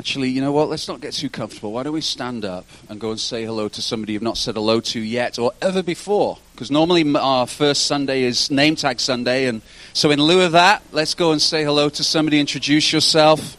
Actually, you know what? Let's not get too comfortable. Why don't we stand up and go and say hello to somebody you've not said hello to yet or ever before? Because normally our first Sunday is name tag Sunday. And so, in lieu of that, let's go and say hello to somebody. Introduce yourself.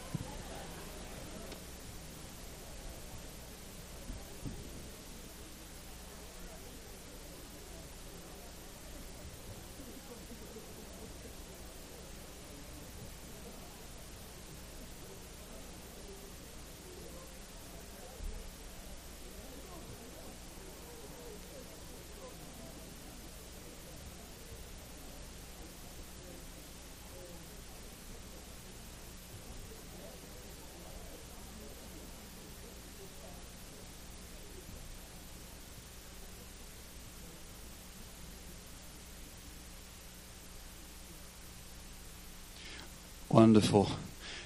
Wonderful.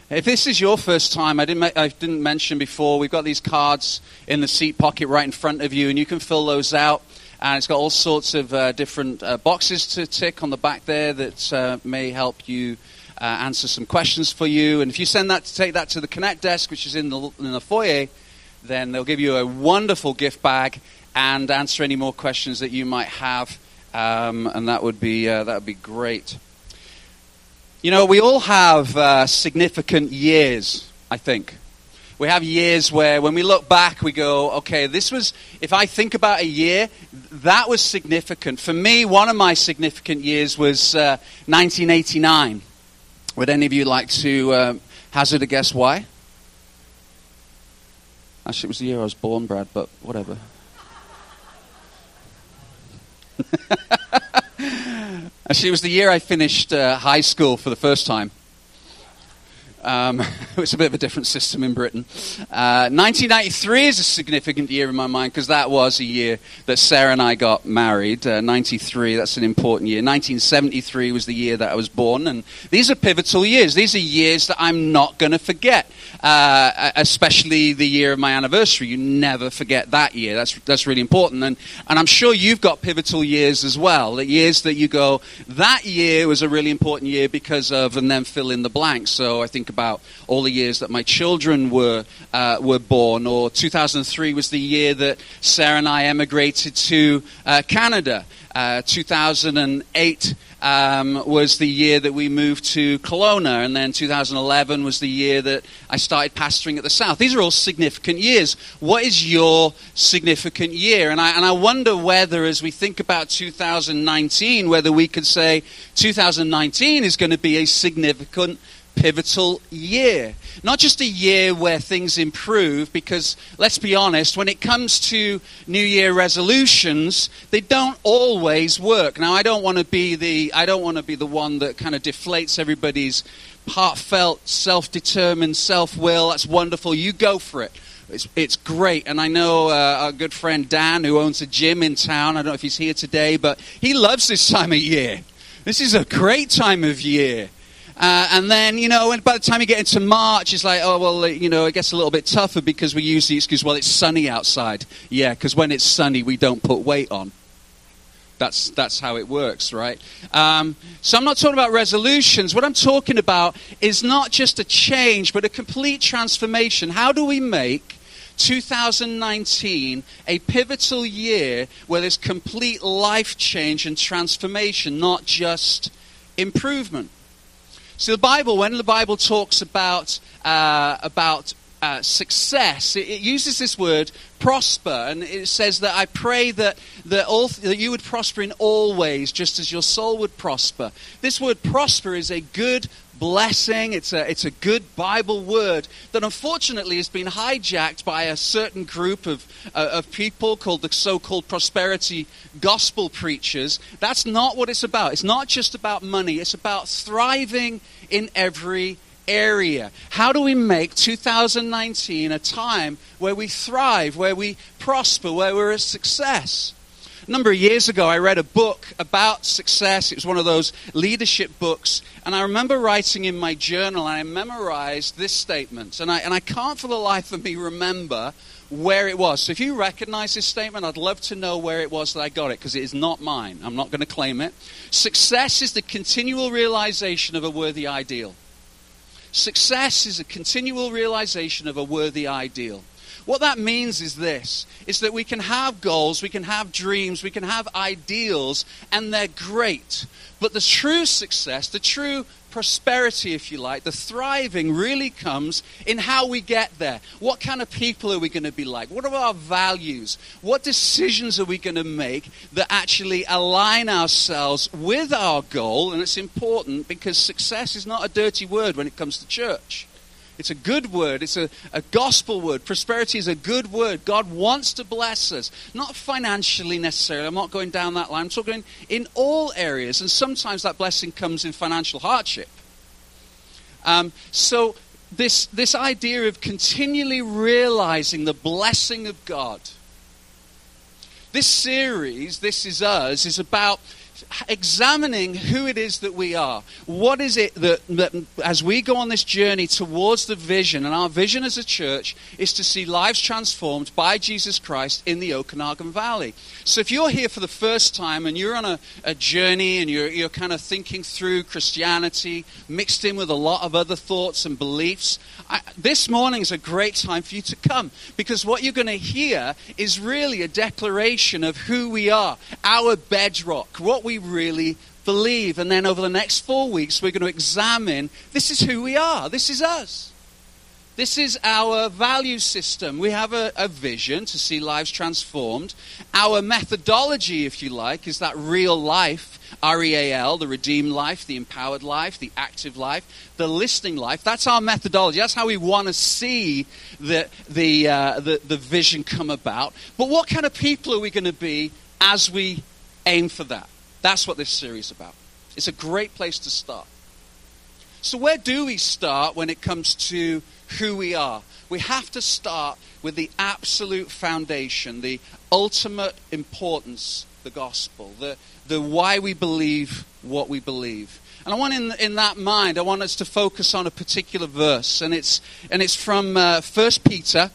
If this is your first time, I didn't, I didn't mention before, we've got these cards in the seat pocket right in front of you, and you can fill those out. And it's got all sorts of uh, different uh, boxes to tick on the back there that uh, may help you uh, answer some questions for you. And if you send that, take that to the Connect desk, which is in the, in the foyer, then they'll give you a wonderful gift bag and answer any more questions that you might have. Um, and that would be uh, that would be great. You know, we all have uh, significant years, I think. We have years where when we look back, we go, okay, this was, if I think about a year, that was significant. For me, one of my significant years was uh, 1989. Would any of you like to uh, hazard a guess why? Actually, it was the year I was born, Brad, but whatever. Actually, it was the year I finished uh, high school for the first time. Um, it was a bit of a different system in Britain. Uh, 1993 is a significant year in my mind because that was a year that Sarah and I got married. Uh, 93, that's an important year. 1973 was the year that I was born. And these are pivotal years. These are years that I'm not going to forget, uh, especially the year of my anniversary. You never forget that year. That's, that's really important. And, and I'm sure you've got pivotal years as well. The years that you go, that year was a really important year because of, and then fill in the blank. So I think about all the years that my children were, uh, were born, or 2003 was the year that Sarah and I emigrated to uh, Canada. Uh, 2008 um, was the year that we moved to Kelowna, and then 2011 was the year that I started pastoring at the South. These are all significant years. What is your significant year? And I, and I wonder whether, as we think about 2019, whether we could say 2019 is going to be a significant pivotal year. Not just a year where things improve, because let's be honest, when it comes to New Year resolutions, they don't always work. Now, I don't want to be the I don't want to be the one that kind of deflates everybody's heartfelt, self-determined self-will. That's wonderful. You go for it. It's, it's great. And I know uh, our good friend Dan, who owns a gym in town. I don't know if he's here today, but he loves this time of year. This is a great time of year. Uh, and then, you know, by the time you get into March, it's like, oh, well, you know, it gets a little bit tougher because we use the excuse, well, it's sunny outside. Yeah, because when it's sunny, we don't put weight on. That's, that's how it works, right? Um, so I'm not talking about resolutions. What I'm talking about is not just a change, but a complete transformation. How do we make 2019 a pivotal year where there's complete life change and transformation, not just improvement? So the Bible, when the Bible talks about uh, about uh, success, it, it, uses this word prosper, and it says that I pray that that, all, that you would prosper in all ways, just as your soul would prosper. This word prosper is a good blessing. It's a, it's a good Bible word that unfortunately has been hijacked by a certain group of, uh, of people called the so called prosperity gospel preachers. That's not what it's about. It's not just about money, it's about thriving in every area. How do we make 2019 a time where we thrive, where we prosper, where we're a success? A number of years ago, I read a book about success. It was one of those leadership books. And I remember writing in my journal, and I memorized this statement. And I, and I can't for the life of me remember where it was. So if you recognize this statement, I'd love to know where it was that I got it, because it is not mine. I'm not going to claim it. Success is the continual realization of a worthy ideal. Success is a continual realization of a worthy ideal. What that means is this is that we can have goals, we can have dreams, we can have ideals, and they're great. But the true success, the true prosperity, if you like, the thriving really comes in how we get there. What kind of people are we going to be like? What are our values? What decisions are we going to make that actually align ourselves with our goal? And it's important because success is not a dirty word when it comes to church. It's a good word. It's a, a gospel word. Prosperity is a good word. God wants to bless us. Not financially necessarily. I'm not going down that line. I'm talking in all areas. And sometimes that blessing comes in financial hardship. Um, so, this, this idea of continually realizing the blessing of God. This series, This Is Us, is about examining who it is that we are. What is it that, that, as we go on this journey towards the vision, and our vision as a church is to see lives transformed by Jesus Christ in the Okanagan Valley. So if you're here for the first time and you're on a, a journey and you're, you're kind of thinking through Christianity mixed in with a lot of other thoughts and beliefs, I, this morning is a great time for you to come because what you're going to hear is really a declaration of who we are, our bedrock, what we really believe. And then over the next four weeks, we're going to examine this is who we are, this is us. This is our value system. We have a, a, vision to see lives transformed. Our methodology, if you like, is that real life, R E A L, the redeemed life, the empowered life, the active life, the listening life. That's our methodology. That's how we want to see the, the, uh, the, the vision come about. But what kind of people are we going to be as we aim for that? That's what this series is about. It's a great place to start. So, where do we start when it comes to who we are? We have to start with the absolute foundation, the ultimate importance, the gospel, the, the why we believe what we believe. And I want, in, in that mind, I want us to focus on a particular verse, and it's, and it's from uh, 1 Peter.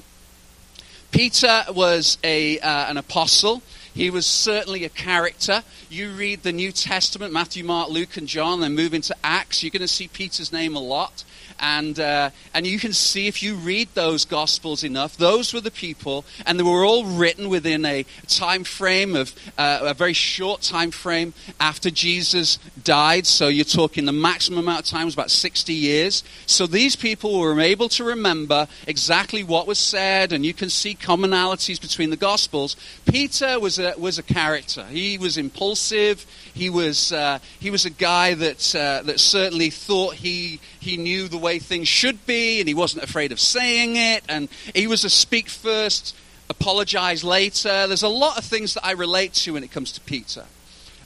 Peter was a, uh, an apostle. He was certainly a character. You read the New Testament, Matthew, Mark, Luke, and John, then move into Acts, you're going to see Peter's name a lot. And, uh, and you can see if you read those Gospels enough, those were the people, and they were all written within a time frame of uh, a very short time frame after Jesus died. So you're talking the maximum amount of time was about 60 years. So these people were able to remember exactly what was said, and you can see commonalities between the Gospels. Peter was a, was a character. He was impulsive. He was, uh, he was a guy that, uh, that certainly thought he, he knew the way things should be, and he wasn't afraid of saying it, and he was a speak first, apologize later. There's a lot of things that I relate to when it comes to Peter.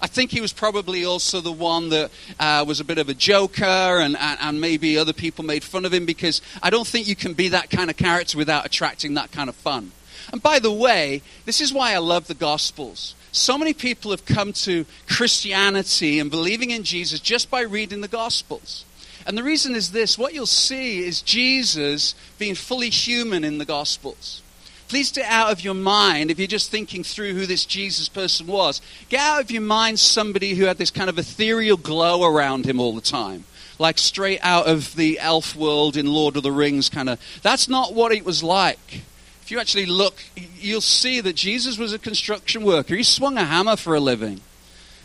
I think he was probably also the one that uh, was a bit of a joker, and, and, and, maybe other people made fun of him because I don't think you can be that kind of character without attracting that kind of fun. And by the way, this is why I love the Gospels. So many people have come to Christianity and believing in Jesus just by reading the Gospels. And the reason is this what you'll see is Jesus being fully human in the Gospels. Please get out of your mind, if you're just thinking through who this Jesus person was, get out of your mind somebody who had this kind of ethereal glow around him all the time. Like straight out of the elf world in Lord of the Rings, kind of. That's not what it was like. If you actually look, you'll see that Jesus was a construction worker. He swung a hammer for a living.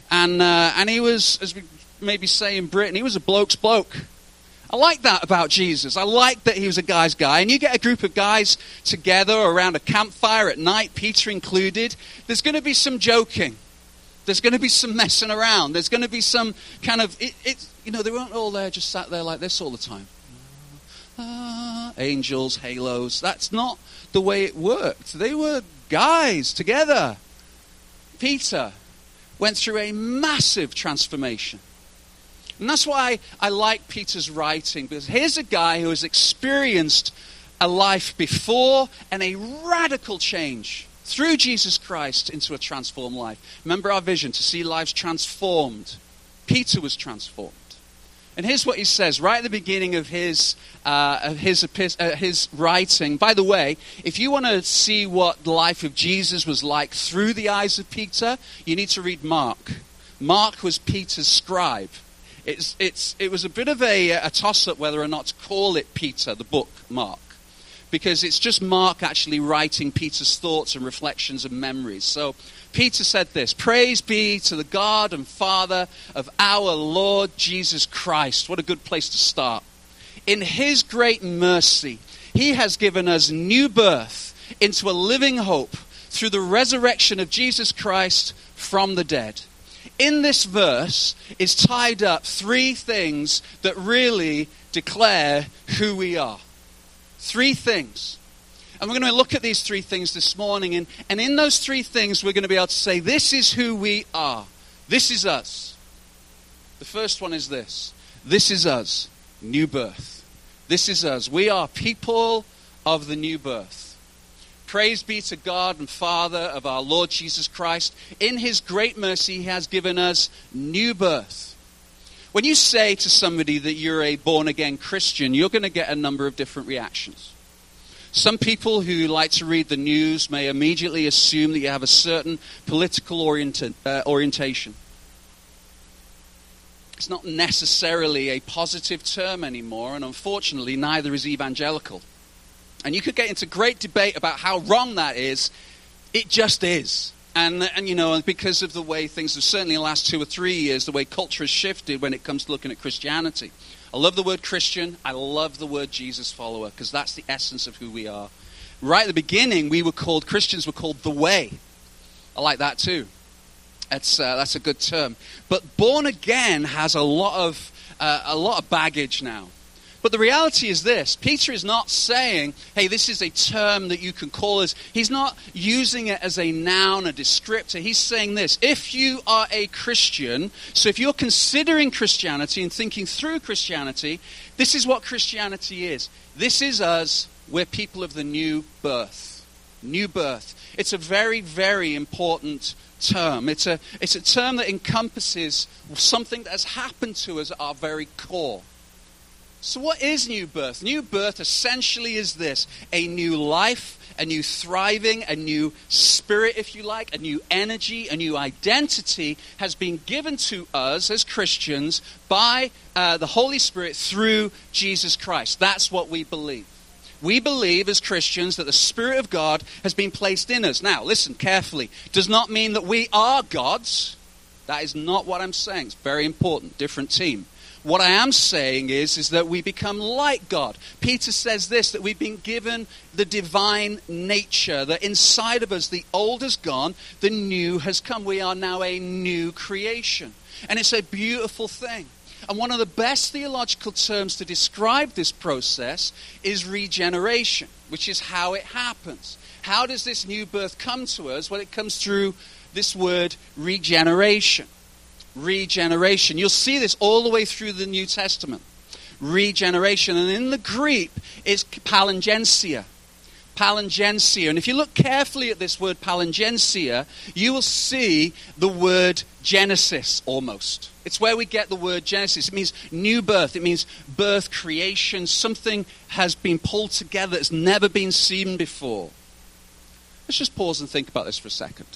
And, uh, and he was, as we maybe say in Britain, he was a bloke's bloke. I like that about Jesus. I like that he was a guy's guy. And you get a group of guys together around a campfire at night, Peter included, there's going to be some joking. There's going to be some messing around. There's going to be some kind of, it, it, you know, they weren't all there just sat there like this all the time. Ah, angels, halos. That's not the way it worked. They were guys together. Peter went through a massive transformation. And that's why I like Peter's writing, because here's a guy who has experienced a life before and a radical change through Jesus Christ into a transformed life. Remember our vision to see lives transformed. Peter was transformed. And here's what he says right at the beginning of his, uh, his, uh, his writing. By the way, if you want to see what the life of Jesus was like through the eyes of Peter, you need to read Mark. Mark was Peter's scribe. It's, it's, it was a bit of a, a toss up whether or not to call it Peter, the book Mark, because it's just Mark actually writing Peter's thoughts and reflections and memories. So Peter said this Praise be to the God and Father of our Lord Jesus Christ. What a good place to start. In his great mercy, he has given us new birth into a living hope through the resurrection of Jesus Christ from the dead. In this verse is tied up three things that really declare who we are. Three things. And we're going to look at these three things this morning. And, and in those three things, we're going to be able to say, This is who we are. This is us. The first one is this This is us. New birth. This is us. We are people of the new birth. Praise be to God and Father of our Lord Jesus Christ. In his great mercy, he has given us new birth. When you say to somebody that you're a born again Christian, you're going to get a number of different reactions. Some people who like to read the news may immediately assume that you have a certain political uh, orientation. It's not necessarily a positive term anymore, and unfortunately, neither is evangelical. And you could get into great debate about how wrong that is. It just is. And, and you know, because of the way things have certainly in the last two or three years, the way culture has shifted when it comes to looking at Christianity. I love the word Christian. I love the word Jesus follower because that's the essence of who we are. Right at the beginning, we were called, Christians were called the way. I like that too. That's, uh, that's a good term. But born again has a lot of, uh, a lot of baggage now. But the reality is this Peter is not saying, hey, this is a term that you can call us. He's not using it as a noun, a descriptor. He's saying this if you are a Christian, so if you're considering Christianity and thinking through Christianity, this is what Christianity is. This is us. We're people of the new birth. New birth. It's a very, very important term. It's a, it's a term that encompasses something that has happened to us at our very core. So, what is new birth? New birth essentially is this a new life, a new thriving, a new spirit, if you like, a new energy, a new identity has been given to us as Christians by uh, the Holy Spirit through Jesus Christ. That's what we believe. We believe as Christians that the Spirit of God has been placed in us. Now, listen carefully. Does not mean that we are gods. That is not what I'm saying. It's very important. Different team. What I am saying is, is that we become like God. Peter says this that we've been given the divine nature, that inside of us the old has gone, the new has come. We are now a new creation. And it's a beautiful thing. And one of the best theological terms to describe this process is regeneration, which is how it happens. How does this new birth come to us? Well, it comes through this word regeneration regeneration. You'll see this all the way through the New Testament. Regeneration. And in the Greek, it's palingenesia. Palingenesia. And if you look carefully at this word palingenesia, you will see the word Genesis almost. It's where we get the word Genesis. It means new birth. It means birth, creation. Something has been pulled together that's never been seen before. Let's just pause and think about this for a second.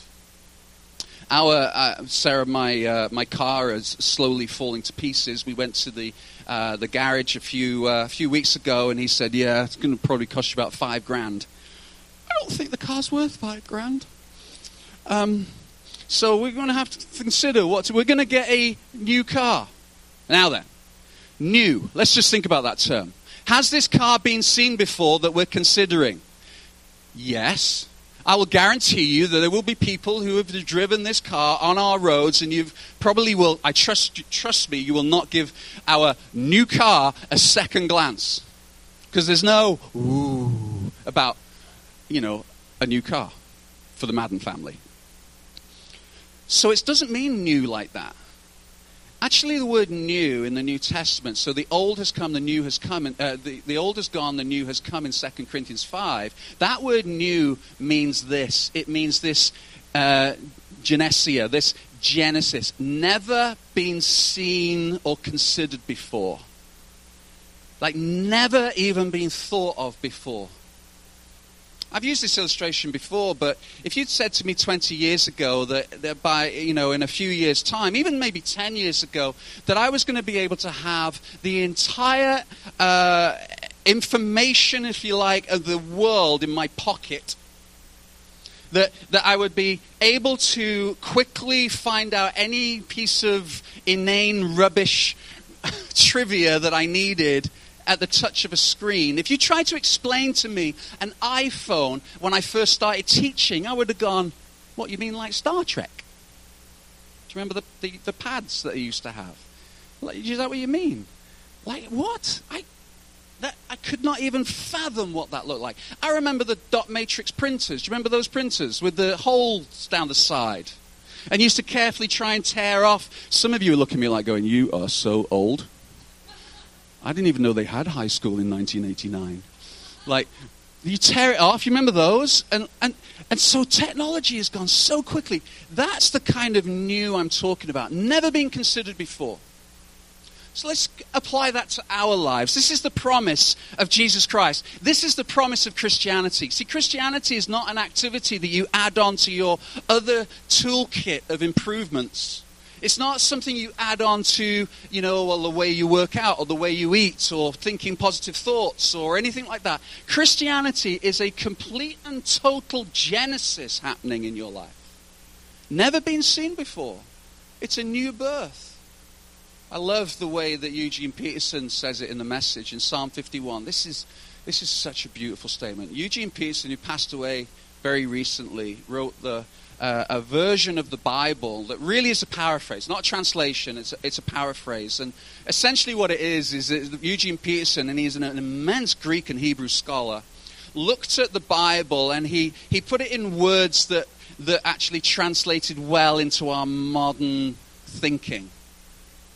Our uh, Sarah, my uh, my car is slowly falling to pieces. We went to the uh, the garage a few uh, a few weeks ago, and he said, "Yeah, it's going to probably cost you about five grand." I don't think the car's worth five grand. Um, so we're going to have to consider what we're going to get a new car. Now then, new. Let's just think about that term. Has this car been seen before that we're considering? Yes. I will guarantee you that there will be people who have driven this car on our roads, and you probably will, I trust, trust me, you will not give our new car a second glance. Because there's no ooh about, you know, a new car for the Madden family. So it doesn't mean new like that. Actually, the word new in the New Testament, so the old has come, the new has come, uh, the, the old has gone, the new has come in 2 Corinthians 5. That word new means this. It means this uh, genesia, this genesis, never been seen or considered before. Like never even been thought of before. I've used this illustration before, but if you'd said to me 20 years ago that, that by, you know, in a few years' time, even maybe 10 years ago, that I was going to be able to have the entire uh, information, if you like, of the world in my pocket, that, that I would be able to quickly find out any piece of inane rubbish trivia that I needed at the touch of a screen. If you tried to explain to me an iPhone when I first started teaching, I would have gone, What, you mean like Star Trek? Do you remember the, the, the pads that I used to have? Like, is that what you mean? Like, what? I, that, I could not even fathom what that looked like. I remember the dot matrix printers. Do you remember those printers with the holes down the side? And used to carefully try and tear off. Some of you are looking at me like going, You are so old. I didn't even know they had high school in 1989. Like, you tear it off, you remember those? And, and, and so technology has gone so quickly. That's the kind of new I'm talking about, never been considered before. So let's apply that to our lives. This is the promise of Jesus Christ. This is the promise of Christianity. See, Christianity is not an activity that you add on to your other toolkit of improvements. It's not something you add on to, you know, well, the way you work out or the way you eat or thinking positive thoughts or anything like that. Christianity is a complete and total genesis happening in your life. Never been seen before. It's a new birth. I love the way that Eugene Peterson says it in the message in Psalm 51. This is, this is such a beautiful statement. Eugene Peterson, who passed away very recently, wrote the uh, a version of the Bible that really is a paraphrase, not a translation, it's a, it's a paraphrase. And essentially, what it is is that Eugene Peterson, and he's an, an immense Greek and Hebrew scholar, looked at the Bible and he, he put it in words that, that actually translated well into our modern thinking.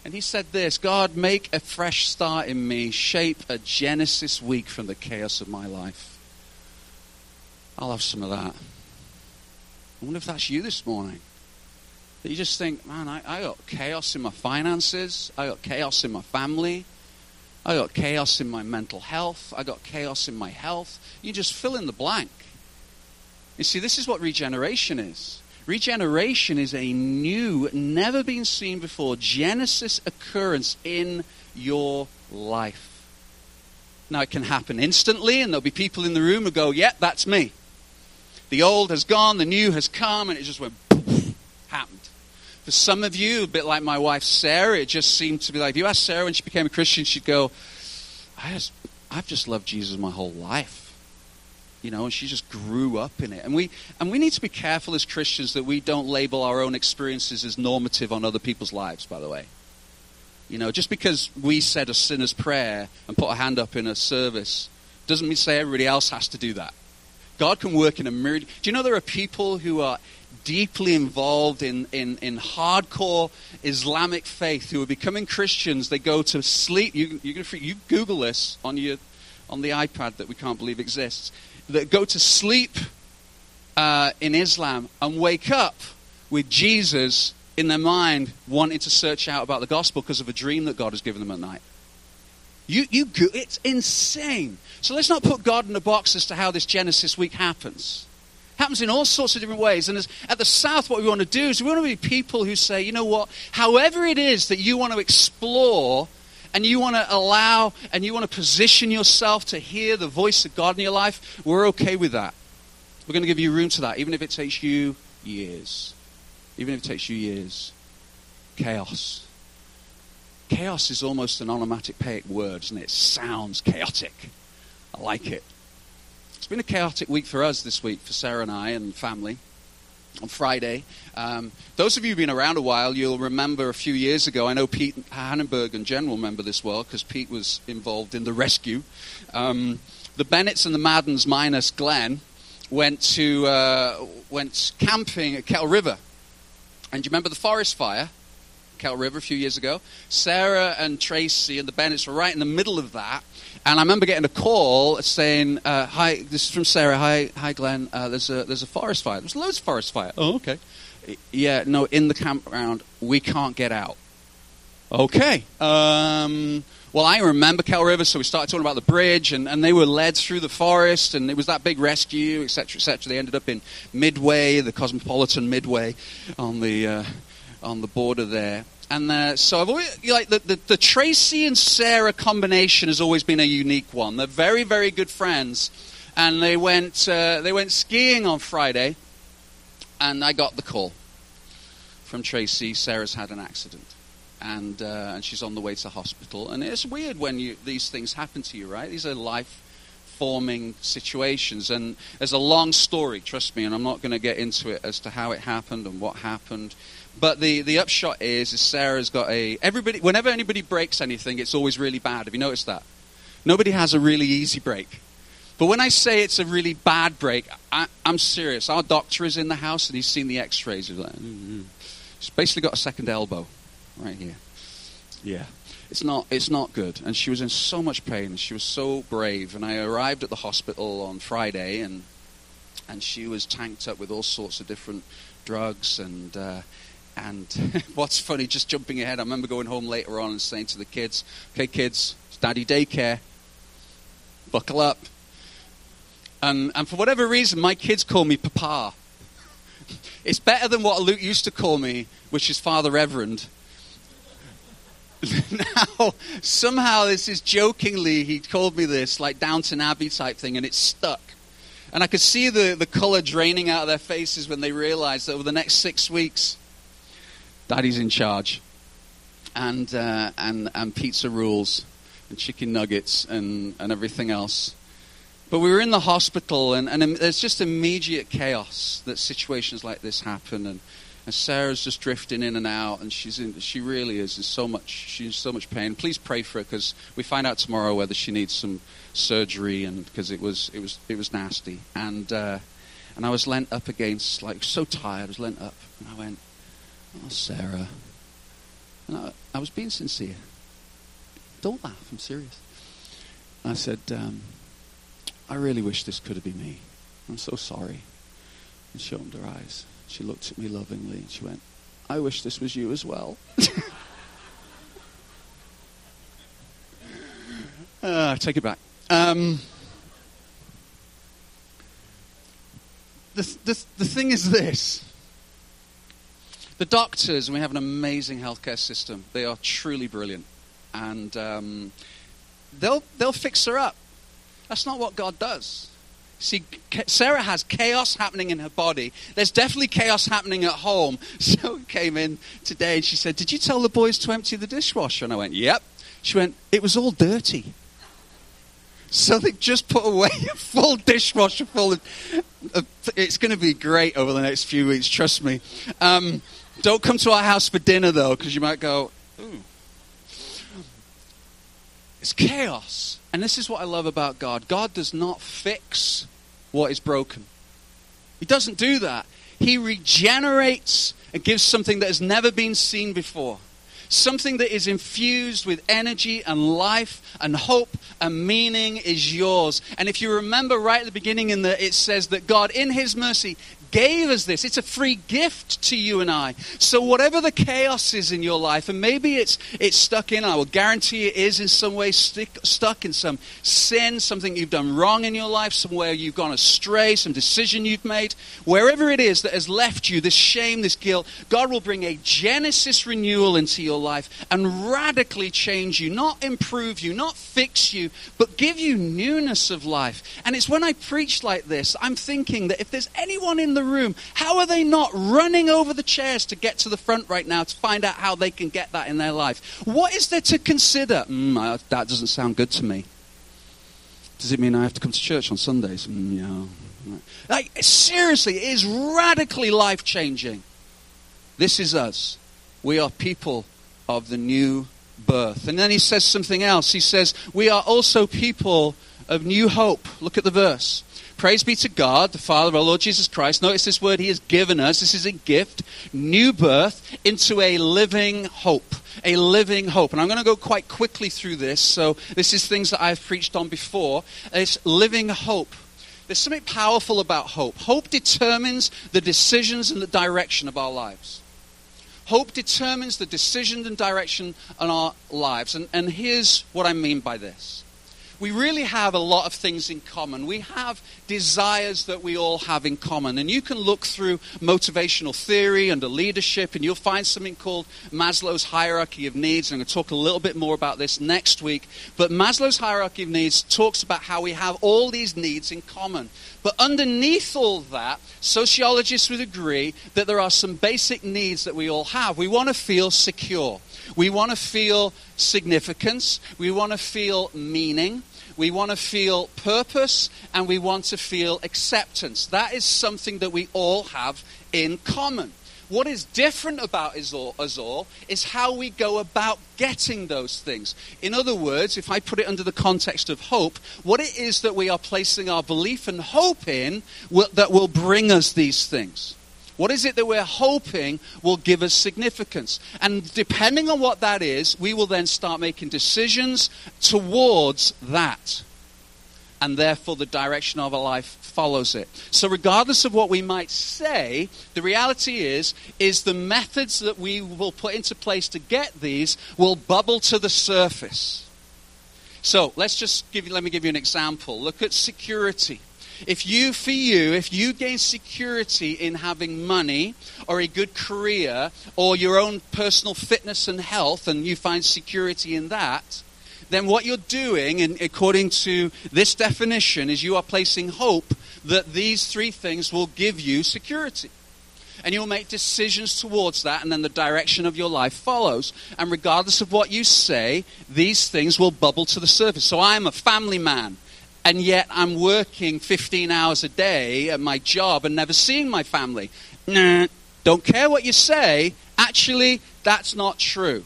And he said this God, make a fresh start in me, shape a Genesis week from the chaos of my life. I'll have some of that. I wonder if that's you this morning. That you just think, man, I, I got chaos in my finances, I got chaos in my family, I got chaos in my mental health, I got chaos in my health. You just fill in the blank. You see, this is what regeneration is. Regeneration is a new, never been seen before Genesis occurrence in your life. Now, it can happen instantly, and there'll be people in the room who go, Yep, yeah, that's me. The old has gone, the new has come, and it just went poof, happened. For some of you, a bit like my wife Sarah, it just seemed to be like, if you ask Sarah when she became a Christian, she'd go, I just, I've just loved Jesus my whole life. You know, and she just grew up in it. And we, and we need to be careful as Christians that we don't label our own experiences as normative on other people's lives, by the way. You know, just because we said a sinner's prayer and put a hand up in a service doesn't mean say everybody else has to do that. God can work in a myriad. Do you know there are people who are deeply involved in, in, in hardcore Islamic faith who are becoming Christians? They go to sleep. You, you, you Google this on, your, on the iPad that we can't believe exists. That go to sleep uh, in Islam and wake up with Jesus in their mind wanting to search out about the gospel because of a dream that God has given them at night. You, you, it's insane. So let's not put God in a box as to how this Genesis week happens. It happens in all sorts of different ways. And as, at the South, what we want to do is we want to be people who say, you know what, however it is that you want to explore and you want to allow and you want to position yourself to hear the voice of God in your life, we're okay with that. We're going to give you room to that, even if it takes you years. Even if it takes you years. Chaos. Chaos is almost an onomatopoeic word, and it? it sounds chaotic. I like it. It's been a chaotic week for us this week, for Sarah and I and family. On Friday, um, those of you who've been around a while, you'll remember a few years ago. I know Pete Hannenberg and Jen will remember this well because Pete was involved in the rescue. Um, the Bennetts and the Maddens, minus Glenn, went to uh, went camping at Kettle River. And you remember the forest fire? Kettle River a few years ago. Sarah and Tracy and the Bennetts were right in the middle of that. And I remember getting a call saying, uh, "Hi, this is from Sarah. Hi, hi, Glenn. Uh, there's a there's a forest fire. There's loads of forest fire. Oh, okay. Yeah, no, in the campground, we can't get out. Okay. Um, Well, I remember Cal River, so we started talking about the bridge, and, and they were led through the forest, and it was that big rescue, etc., etc. They ended up in Midway, the cosmopolitan Midway, on the uh, on the border there. And uh, so I've always, like the, the, the Tracy and Sarah combination has always been a unique one. They're very very good friends, and they went uh, they went skiing on Friday, and I got the call from Tracy. Sarah's had an accident and uh, and she's on the way to hospital. And it's weird when you, these things happen to you, right? These are life forming situations, and there's a long story, trust me, and I'm not going to get into it as to how it happened and what happened. But the, the upshot is, is Sarah's got a everybody. Whenever anybody breaks anything, it's always really bad. Have you noticed that? Nobody has a really easy break. But when I say it's a really bad break, I, am serious. Our doctor is in the house and he's seen the X-rays. He's like, mm-hmm. She's basically got a second elbow right here. Yeah. It's not, it's not good. And she was in so much pain, she was so brave. And I arrived at the hospital on Friday, and, and she was tanked up with all sorts of different drugs. And, uh, and what's funny, just jumping ahead, I remember going home later on and saying to the kids, okay, kids, it's daddy daycare. Buckle up. And, and for whatever reason, my kids call me Papa. It's better than what Luke used to call me, which is Father Reverend. now, somehow this is jokingly, he called me this, like Downton Abbey type thing, and it stuck. And I could see the, the color draining out of their faces when they realized that over the next six weeks, Daddy's in charge. And, uh, and, and pizza rules, and chicken nuggets, and, and everything else. But we were in the hospital, and, and there's just immediate chaos that situations like this happen. And and Sarah's just drifting in and out, and she's in, she really is in so much she's so much pain. Please pray for her because we find out tomorrow whether she needs some surgery, and because it was it was it was nasty. And uh, and I was lent up against like so tired. I was lent up, and I went, "Oh, Sarah," and I, I was being sincere. Don't laugh. I'm serious. I said, um, "I really wish this could have been me. I'm so sorry." And she opened her eyes. She looked at me lovingly and she went, I wish this was you as well. uh, take it back. Um, the, the, the thing is this the doctors, and we have an amazing healthcare system, they are truly brilliant. And um, they'll, they'll fix her up. That's not what God does. See, Sarah has chaos happening in her body. There's definitely chaos happening at home. So came in today and she said, Did you tell the boys to empty the dishwasher? And I went, Yep. She went, It was all dirty. So they just put away a full dishwasher full of. Uh, it's going to be great over the next few weeks, trust me. Um, don't come to our house for dinner, though, because you might go, Ooh. It's chaos. And this is what I love about God God does not fix what is broken, He doesn't do that. He regenerates and gives something that has never been seen before. Something that is infused with energy and life and hope and meaning is yours. And if you remember right at the beginning, in the, it says that God, in His mercy, gave us this. It's a free gift to you and I. So whatever the chaos is in your life, and maybe it's it's stuck in, I will guarantee it is in some way stick, stuck in some sin, something you've done wrong in your life, somewhere you've gone astray, some decision you've made, wherever it is that has left you this shame, this guilt, God will bring a Genesis renewal into your life and radically change you, not improve you, not fix you, but give you newness of life. And it's when I preach like this, I'm thinking that if there's anyone in the the room, how are they not running over the chairs to get to the front right now to find out how they can get that in their life? What is there to consider? Mm, that doesn't sound good to me. Does it mean I have to come to church on Sundays? Mm, yeah. Like, seriously, it is radically life changing. This is us. We are people of the new birth. And then he says something else. He says, We are also people of new hope. Look at the verse. Praise be to God, the Father of our Lord Jesus Christ. Notice this word He has given us. This is a gift, new birth into a living hope. A living hope. And I'm going to go quite quickly through this. So, this is things that I've preached on before. It's living hope. There's something powerful about hope. Hope determines the decisions and the direction of our lives. Hope determines the decision and direction in our lives. And, and here's what I mean by this we really have a lot of things in common. We have desires that we all have in common. And you can look through motivational theory under leadership, and you'll find something called Maslow's hierarchy of needs. I'm going to talk a little bit more about this next week. But Maslow's hierarchy of needs talks about how we have all these needs in common. But underneath all that, sociologists would agree that there are some basic needs that we all have. We want to feel secure. We want to feel significance. We want to feel meaning. We want to feel purpose and we want to feel acceptance. That is something that we all have in common. What is different about us all, is how we go about getting those things. In other words, if I put it under the context of hope, what it is that we are placing our belief and hope in that will bring us these things. What is it that we're hoping will give us significance? And depending on what that is, we will then start making decisions towards that. And therefore, the direction of our life follows it. So, regardless of what we might say, the reality is, is the methods that we will put into place to get these will bubble to the surface. So, let's just give you, let me give you an example. Look at security. If you, for you, if you gain security in having money or a good career or your own personal fitness and health, and you find security in that, then what you're doing, and according to this definition, is you are placing hope that these three things will give you security. And you'll make decisions towards that, and then the direction of your life follows. And regardless of what you say, these things will bubble to the surface. So I'm a family man and yet I'm working 15 hours a day at my job and never seeing my family. Nah, don't care what you say. Actually, that's not true.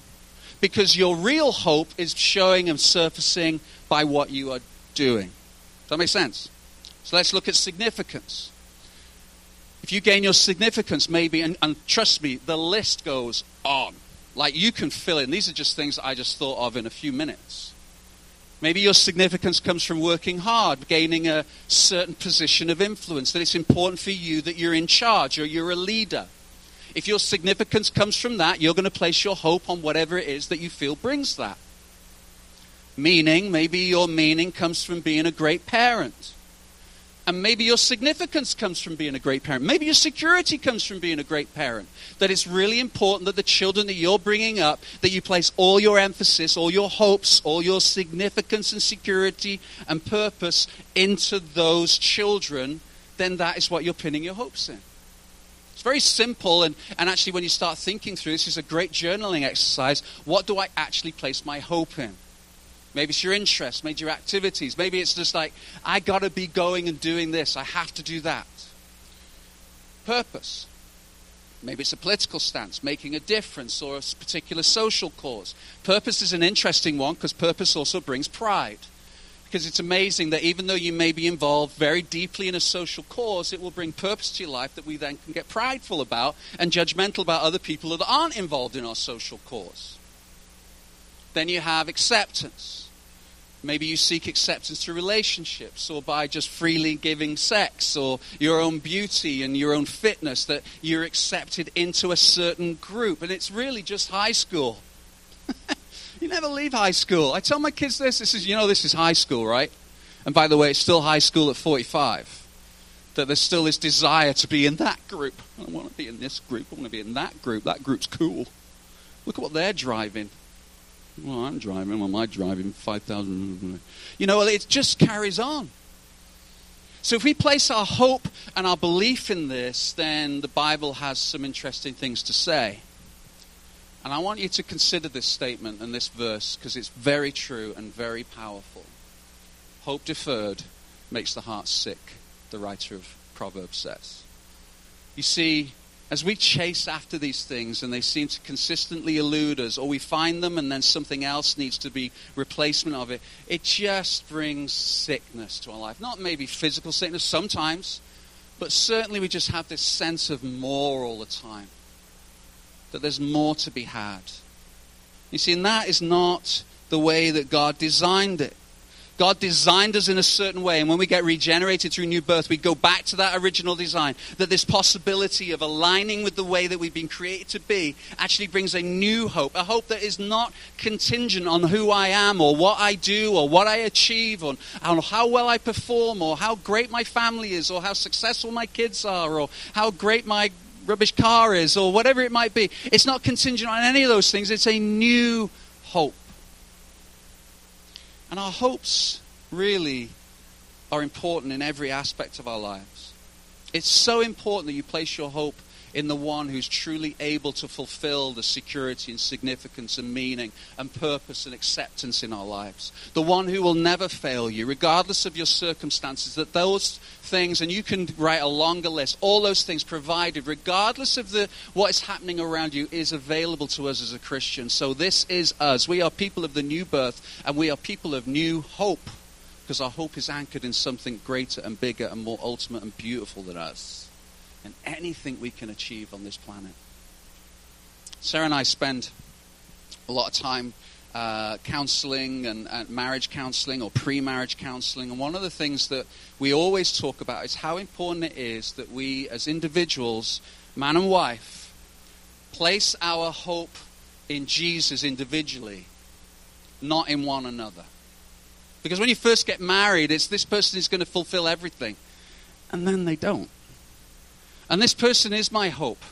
Because your real hope is showing and surfacing by what you are doing. Does that make sense? So let's look at significance. If you gain your significance, maybe, and, and trust me, the list goes on. Like you can fill in. These are just things I just thought of in a few minutes. Maybe your significance comes from working hard, gaining a certain position of influence, that it's important for you that you're in charge or you're a leader. If your significance comes from that, you're going to place your hope on whatever it is that you feel brings that. Meaning, maybe your meaning comes from being a great parent. And maybe your significance comes from being a great parent. Maybe your security comes from being a great parent. That it's really important that the children that you're bringing up, that you place all your emphasis, all your hopes, all your significance and security and purpose into those children, then that is what you're pinning your hopes in. It's very simple, and, and actually, when you start thinking through this, is a great journaling exercise. What do I actually place my hope in? Maybe it's your interests, maybe your activities. Maybe it's just like, I got to be going and doing this. I have to do that. Purpose. Maybe it's a political stance, making a difference, or a particular social cause. Purpose is an interesting one because purpose also brings pride. Because it's amazing that even though you may be involved very deeply in a social cause, it will bring purpose to your life that we then can get prideful about and judgmental about other people that aren't involved in our social cause. Then you have acceptance Maybe you seek acceptance through relationships or by just freely giving sex or your own beauty and your own fitness, that you're accepted into a certain group. And it's really just high school. you never leave high school. I tell my kids this this is, you know, this is high school, right? And by the way, it's still high school at 45. That there's still this desire to be in that group. I want to be in this group. I want to be in that group. That group's cool. Look at what they're driving. Well, I'm driving. Well, my driving 5,000. You know, it just carries on. So if we place our hope and our belief in this, then the Bible has some interesting things to say. And I want you to consider this statement and this verse because it's very true and very powerful. Hope deferred makes the heart sick, the writer of Proverbs says. You see, as we chase after these things and they seem to consistently elude us, or we find them and then something else needs to be replacement of it, it just brings sickness to our life. Not maybe physical sickness sometimes, but certainly we just have this sense of more all the time. That there's more to be had. You see, and that is not the way that God designed it. God designed us in a certain way, and when we get regenerated through new birth, we go back to that original design. That this possibility of aligning with the way that we've been created to be actually brings a new hope, a hope that is not contingent on who I am or what I do or what I achieve or on how well I perform or how great my family is or how successful my kids are or how great my rubbish car is or whatever it might be. It's not contingent on any of those things, it's a new hope. And our hopes really are important in every aspect of our lives. It's so important that you place your hope in the one who's truly able to fulfill the security and significance and meaning and purpose and acceptance in our lives. The one who will never fail you, regardless of your circumstances. That those things, and you can write a longer list, all those things provided, regardless of the, what is happening around you, is available to us as a Christian. So this is us. We are people of the new birth, and we are people of new hope because our hope is anchored in something greater and bigger and more ultimate and beautiful than us and anything we can achieve on this planet. Sarah and I spend a lot of time uh, counseling and, and, marriage counseling or pre marriage counseling. And one of the things that we always talk about is how important it is that we, as individuals, man and wife, place our hope in Jesus individually, not in one another. Because when you first get married, it's this person is going to fulfill everything. And then they don't. And this person is my hope.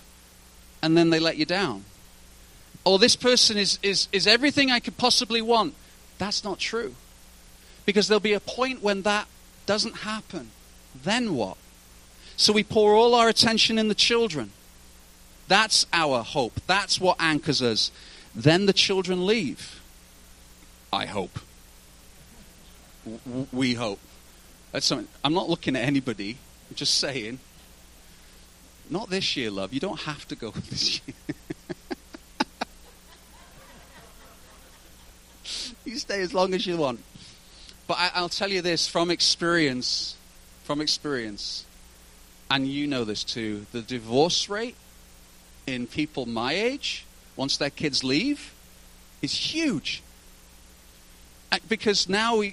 And then they let you down. Or this person is, is, is everything I could possibly want. That's not true. Because there'll be a point when that doesn't happen. Then what? So we pour all our attention in the children. That's our hope. That's what anchors us. Then the children leave. I hope. We hope. That's something. I'm not looking at anybody. I'm just saying. Not this year, love. You don't have to go this year. you stay as long as you want. But I, will tell you this from experience, from experience, and you know this too, the divorce rate in people my age, once their kids leave, is huge. Uh, because now we,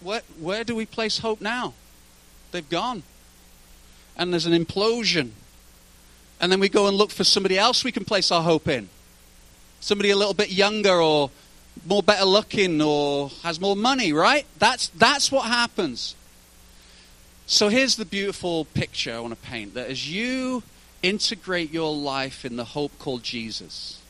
where, where do we place hope now? They've gone. And there's an implosion and then we go and look for somebody else we can place our hope in. Somebody a little bit younger or more better looking or has more money, right? That's, that's what happens. So here's the beautiful picture I want to paint that as you integrate your life in the hope called Jesus,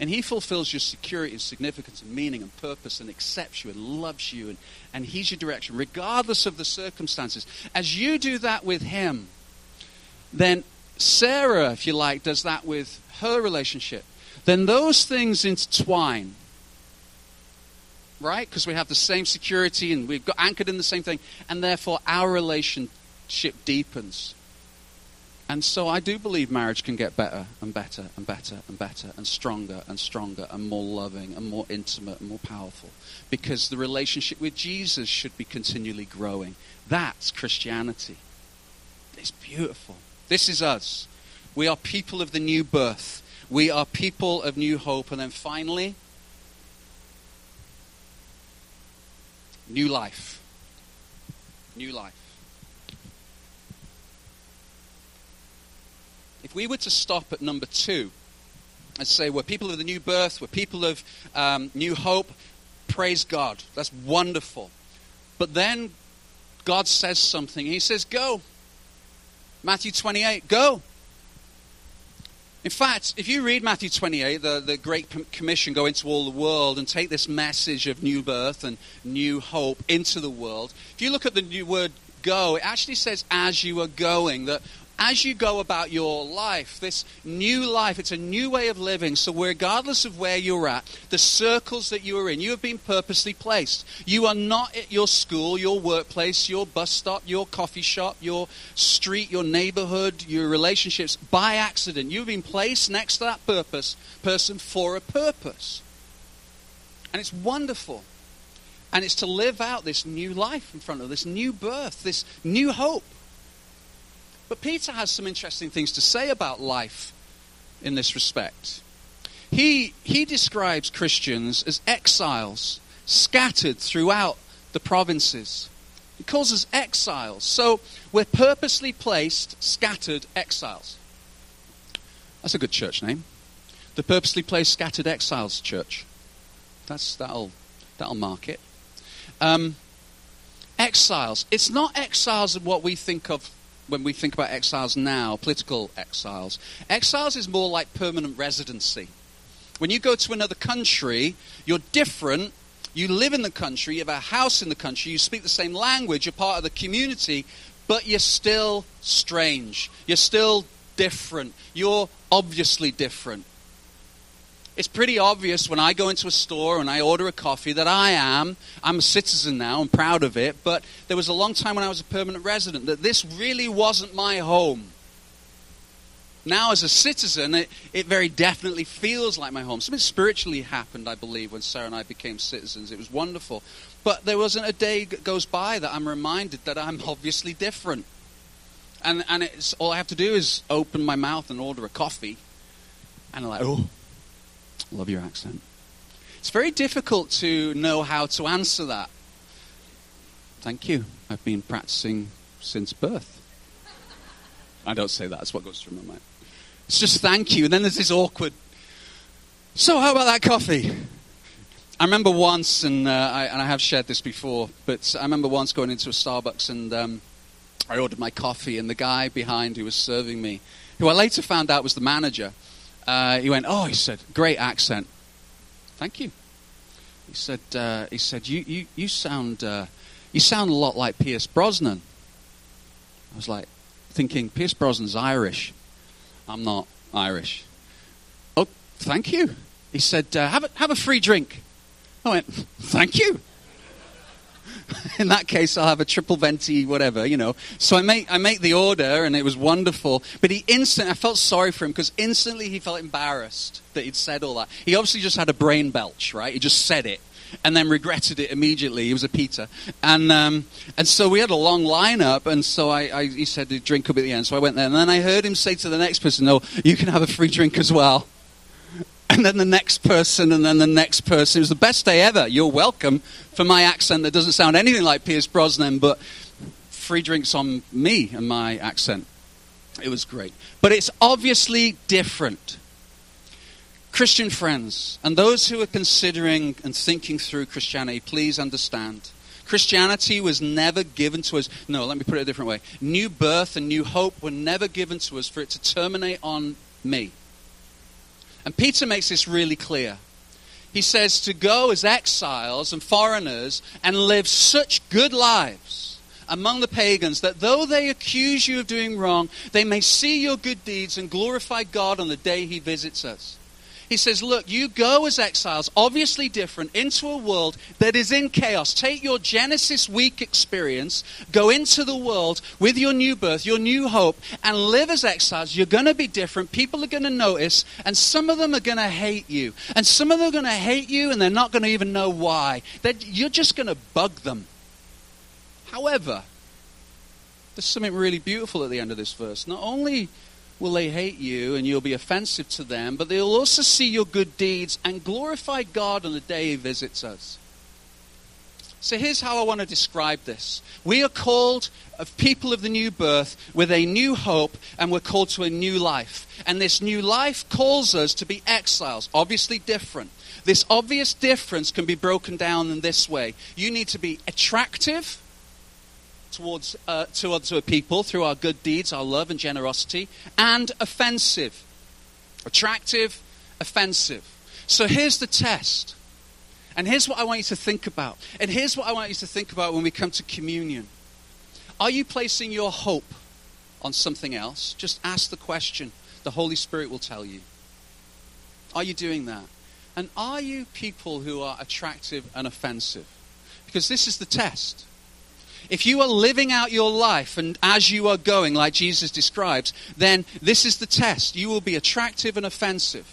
and he fulfills your security and significance and meaning and purpose and accepts you and loves you and, and he's your direction, regardless of the circumstances. As you do that with him, then Sarah, if you like, does that with her relationship, then those things intertwine. Right? Because we have the same security and we've got anchored in the same thing, and therefore our relationship deepens. And so I do believe marriage can get better and better and better and better and stronger and stronger and more loving and more intimate and more powerful because the relationship with Jesus should be continually growing. That's Christianity. It's beautiful. This is us. We are people of the new birth. We are people of new hope. And then finally, new life. New life. If we were to stop at number two and say we're people of the new birth, we're people of um, new hope, praise God. That's wonderful. But then God says something. He says, Go. Matthew 28, go. In fact, if you read Matthew 28, the, the Great Commission, go into all the world and take this message of new birth and new hope into the world. If you look at the new word go, it actually says as you are going, that as you go about your life, this new life, it's a new way of living. So, regardless of where you're at, the circles that you are in, you have been purposely placed. You are not at your school, your workplace, your bus stop, your coffee shop, your street, your neighborhood, your relationships by accident. You've been placed next to that purpose person for a purpose. And it's wonderful. And it's to live out this new life in front of this new birth, this new hope. But Peter has some interesting things to say about life in this respect. He, he describes Christians as exiles scattered throughout the provinces. He calls us exiles. So we're purposely placed, scattered exiles. That's a good church name. The purposely placed scattered exiles church. That's that'll that'll mark it. Um, exiles. It's not exiles of what we think of when we think about exiles now, political exiles. Exiles is more like permanent residency. When you go to another country, you're different. You live in the country, you have a house in the country, you speak the same language, you're part of the community, but you're still strange. You're still different. You're obviously different. It's pretty obvious when I go into a store and I order a coffee that I am, I'm a citizen now, I'm proud of it, but there was a long time when I was a permanent resident that this really wasn't my home. Now, as a citizen, it, it very definitely feels like my home. Something spiritually happened, I believe, when Sarah and I became citizens. It was wonderful. But there wasn't a day that goes by that I'm reminded that I'm obviously different. And, and it's, all I have to do is open my mouth and order a coffee. And I'm like, oh, Love your accent. It's very difficult to know how to answer that. Thank you. I've been practicing since birth. I don't say that, that's what goes through my mind. It's just thank you. And then there's this awkward, so how about that coffee? I remember once, and, uh, I, and I have shared this before, but I remember once going into a Starbucks and um, I ordered my coffee, and the guy behind who was serving me, who I later found out was the manager, uh, he went, "Oh," he said, "great accent." Thank you. He said, uh, "He said you you you sound uh, you sound a lot like Pierce Brosnan." I was like, thinking Pierce Brosnan's Irish. I'm not Irish. Oh, thank you. He said, uh, "Have a have a free drink." I went, "Thank you." in that case, I'll have a triple venti, whatever, you know. So I make, I make the order, and it was wonderful. But he instantly, I felt sorry for him because instantly he felt embarrassed that he'd said all that. He obviously just had a brain belch, right? He just said it and then regretted it immediately. He was a Peter. And, um, and so we had a long lineup, and so I, I, he said the drink up at the end. So I went there, and then I heard him say to the next person, No, you can have a free drink as well and then the next person, and then the next person. It was the best day ever. You're welcome for my accent that doesn't sound anything like Pierce Brosnan, but free drinks on me and my accent. It was great. But it's obviously different. Christian friends, and those who are considering and thinking through Christianity, please understand. Christianity was never given to us. No, let me put it a different way. New birth and new hope were never given to us for it to terminate on me. And Peter makes this really clear. He says to go as exiles and foreigners and live such good lives among the pagans that though they accuse you of doing wrong, they may see your good deeds and glorify God on the day he visits us. He says, Look, you go as exiles, obviously different, into a world that is in chaos. Take your Genesis week experience, go into the world with your new birth, your new hope, and live as exiles. You're going to be different. People are going to notice, and some of them are going to hate you. And some of them are going to hate you, and they're not going to even know why. They're, you're just going to bug them. However, there's something really beautiful at the end of this verse. Not only will they hate you and you'll be offensive to them, but they'll also see your good deeds and glorify God on the day He visits us. So here's how I want to describe this. We are called of people of the new birth with a new hope, and we're called to a new life. And this new life calls us to be exiles, obviously different. This obvious difference can be broken down in this way you need to be attractive towards, uh, to other people through our good deeds, our love and generosity, and offensive. Attractive, offensive. So here's the test. And here's what I want you to think about. And here's what I want you to think about when we come to communion. Are you placing your hope on something else? Just ask the question. The Holy Spirit will tell you. Are you doing that? And are you people who are attractive and offensive? Because this is the test. If you are living out your life and as you are going, like Jesus describes, then this is the test. You will be attractive and offensive.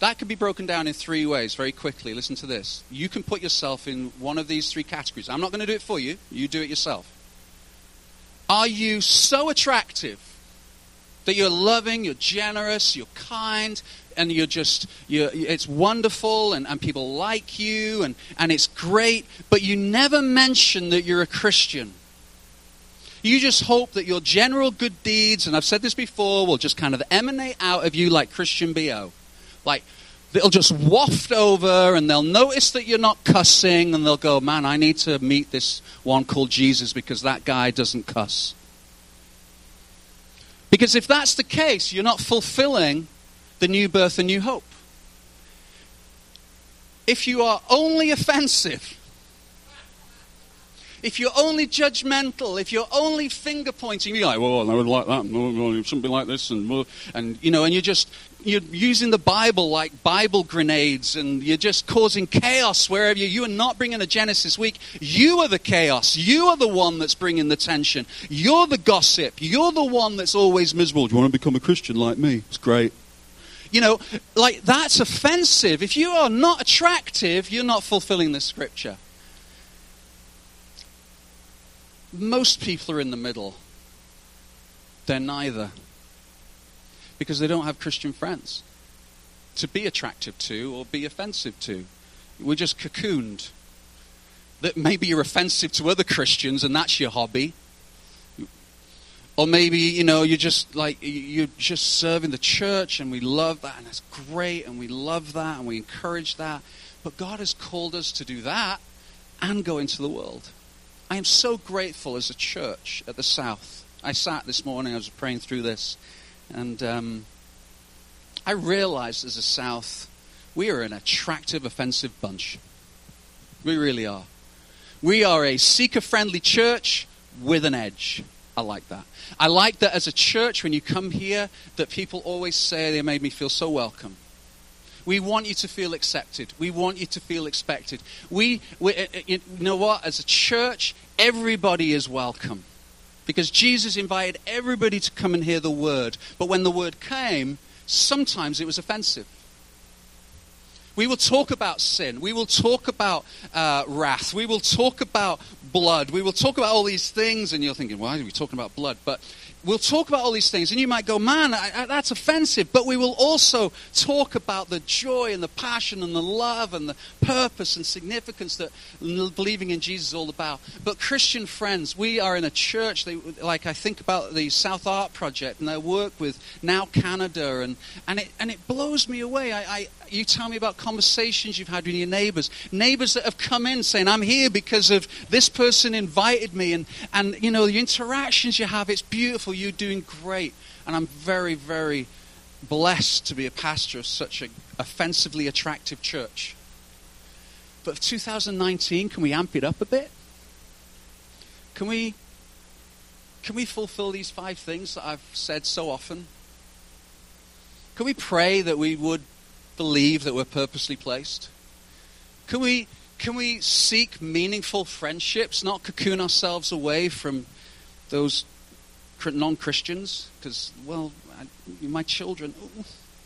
that can be broken down in three ways very quickly. Listen to this. You can put yourself in one of these three categories. I'm not going to do it for you, you do it yourself. Are you so attractive that you're loving, you're generous, you're kind, and you're just, you're, it's wonderful and, and people like you and, and it's great, but you never mention that you're a Christian. You just hope that your general good deeds, and I've said this before, will just kind of emanate out of you like Christian BO. Like, they'll just waft over and they'll notice that you're not cussing and they'll go, Man, I need to meet this one called Jesus because that guy doesn't cuss. Because if that's the case, you're not fulfilling the new birth and new hope. If you are only offensive, if you're only judgmental, if you're only finger pointing, you're like, well, I would like that, it shouldn't like this, and, and you know, and you're just you're using the Bible like Bible grenades, and you're just causing chaos wherever you. You are not bringing a Genesis week. You are the chaos. You are the one that's bringing the tension. You're the gossip. You're the one that's always miserable. Do you want to become a Christian like me? It's great. You know, like that's offensive. If you are not attractive, you're not fulfilling the scripture. Most people are in the middle. They're neither because they don't have Christian friends to be attractive to or be offensive to. We're just cocooned. That maybe you're offensive to other Christians and that's your hobby. Or maybe, you know, you're just like, you're just serving the church and we love that and that's great and we love that and we encourage that. But God has called us to do that and go into the world. I am so grateful as a church at the South. I sat this morning, I was praying through this, and um, I realized as a South, we are an attractive, offensive bunch. We really are. We are a seeker friendly church with an edge. I like that. I like that as a church, when you come here, that people always say they made me feel so welcome. We want you to feel accepted. We want you to feel expected. We, we uh, uh, you know what? As a church, everybody is welcome. Because Jesus invited everybody to come and hear the word. But when the word came, sometimes it was offensive. We will talk about sin. We will talk about uh, wrath. We will talk about blood. We will talk about all these things. And you're thinking, why are we talking about blood? But we'll talk about all these things, and you might go, man, I, I, that's offensive. But we will also talk about the joy and the passion and the love and the purpose and significance that believing in Jesus is all about. But, Christian friends, we are in a church, like I think about the South Art Project and their work with Now Canada, and, and, it, and it blows me away. I, I, you tell me about conversations you've had with your neighbors, neighbors that have come in saying, I'm here because of this person invited me, and, and you know, the interactions you have, it's beautiful you're doing great. And I'm very, very blessed to be a pastor of such an offensively attractive church. But for 2019, can we amp it up a bit? Can we, can we fulfill these five things that I've said so often? Can we pray that we would believe that we're purposely placed? Can we, can we seek meaningful friendships, not cocoon ourselves away from those non Christians because, well, I, my children, ooh,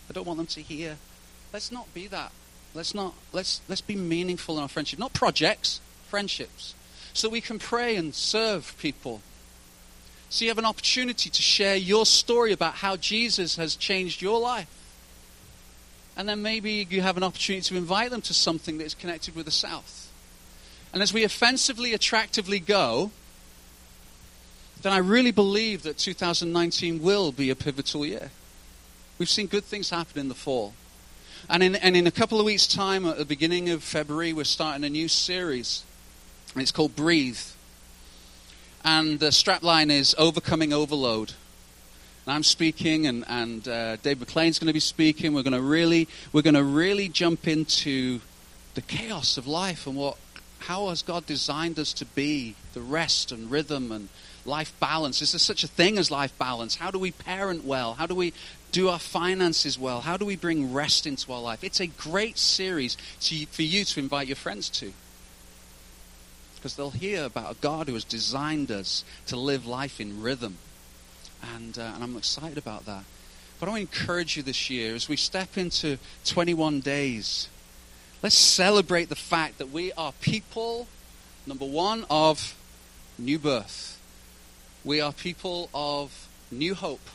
I don't want them to hear. Let's not be that. Let's not, let's, let's be meaningful in our friendship. Not projects, friendships. So we can pray and serve people. So you have an opportunity to share your story about how Jesus has changed your life. And then maybe you have an opportunity to invite them to something that is connected with the South. And as we offensively, attractively go, then I really believe that 2019 will be a pivotal year. We've seen good things happen in the fall. And in, and in a couple of weeks' time, at the beginning of February, we're starting a new series. And it's called Breathe. And the strapline is Overcoming Overload. I'm speaking, and, and uh, Dave McLean's going to be speaking. We're going to really, we're going to really jump into the chaos of life and what, how has God designed us to be, the rest and rhythm and life balance. Is there such a thing as life balance? How do we parent well? How do we do our finances well? How do we bring rest into our life? It's a great series to, for you to invite your friends to. Because they'll hear about a God who has designed us to live life in rhythm. And, uh, and I'm excited about that. But I want to encourage you this year as we step into 21 days. Let's celebrate the fact that we are people, number one, of new birth. We are people of new hope,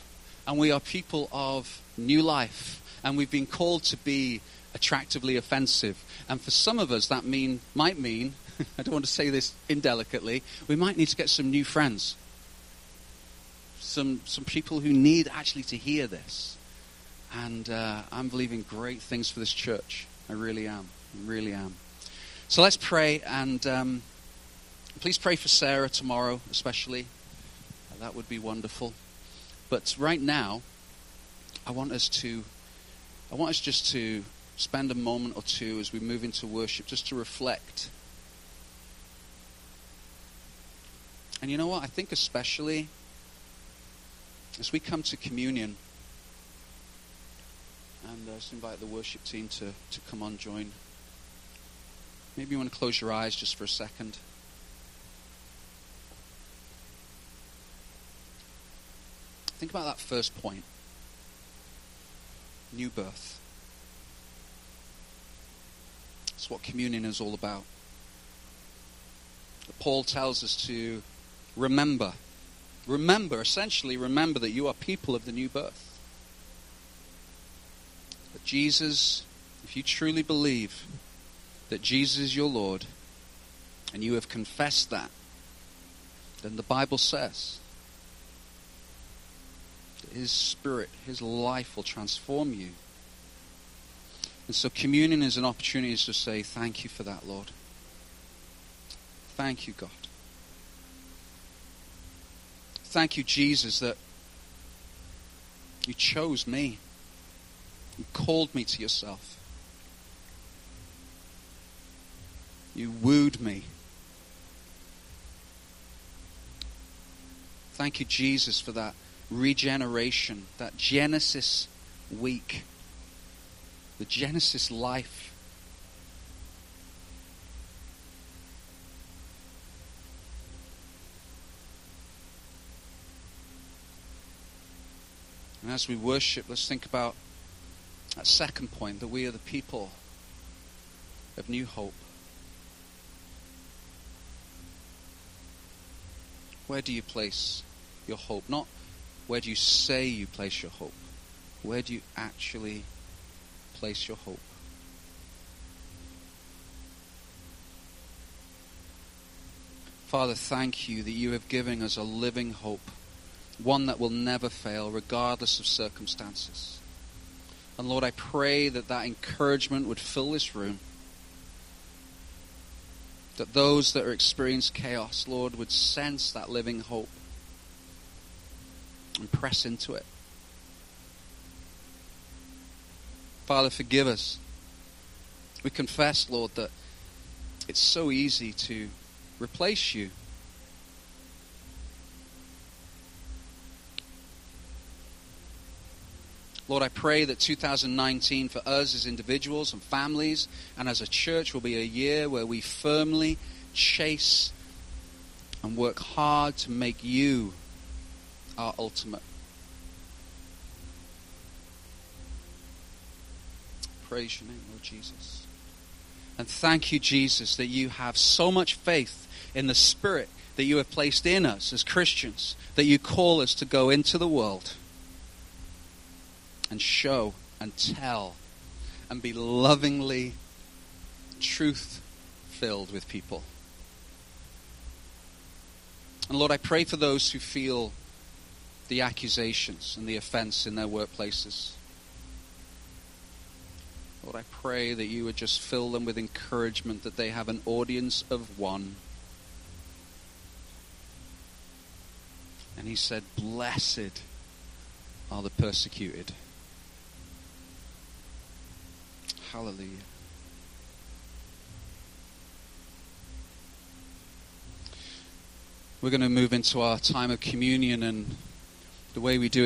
and we are people of new life. And we've been called to be attractively offensive. And for some of us, that mean, might mean, I don't want to say this indelicately, we might need to get some new friends. Some, some people who need actually to hear this. And uh, I'm believing great things for this church. I really am. I really am. So let's pray, and um, please pray for Sarah tomorrow, especially. That would be wonderful. But right now, I want us to, I want us just to spend a moment or two as we move into worship, just to reflect. And you know what? I think especially as we come to communion, and uh, just invite the worship team to, to come on, join. Maybe you want to close your eyes just for a second. Think about that first point new birth. It's what communion is all about. Paul tells us to remember. Remember, essentially, remember that you are people of the new birth. That Jesus, if you truly believe that Jesus is your Lord, and you have confessed that, then the Bible says that His Spirit, His life will transform you. And so communion is an opportunity to say, Thank you for that, Lord. Thank you, God. Thank you, Jesus, that you chose me. You called me to yourself. You wooed me. Thank you, Jesus, for that regeneration, that Genesis week, the Genesis life. And as we worship, let's think about that second point that we are the people of new hope. Where do you place your hope? Not where do you say you place your hope? Where do you actually place your hope? Father, thank you that you have given us a living hope, one that will never fail, regardless of circumstances. And Lord, I pray that that encouragement would fill this room that those that are experiencing chaos, Lord, would sense that living hope and press into it. Father, forgive us. We confess, Lord, that it's so easy to replace you. Lord, I pray that 2019 for us as individuals and families and as a church will be a year where we firmly chase and work hard to make you our ultimate. Praise your name, Lord Jesus. And thank you, Jesus, that you have so much faith in the Spirit that you have placed in us as Christians, that you call us to go into the world and show and tell and be lovingly truth filled with people. And Lord, I pray for those who feel the accusations and the offense in their workplaces. Lord, I pray that you would just fill them with encouragement that they have an audience of one. And he said, Blessed are the persecuted. Hallelujah. We're going to move into our time of communion and the way we do.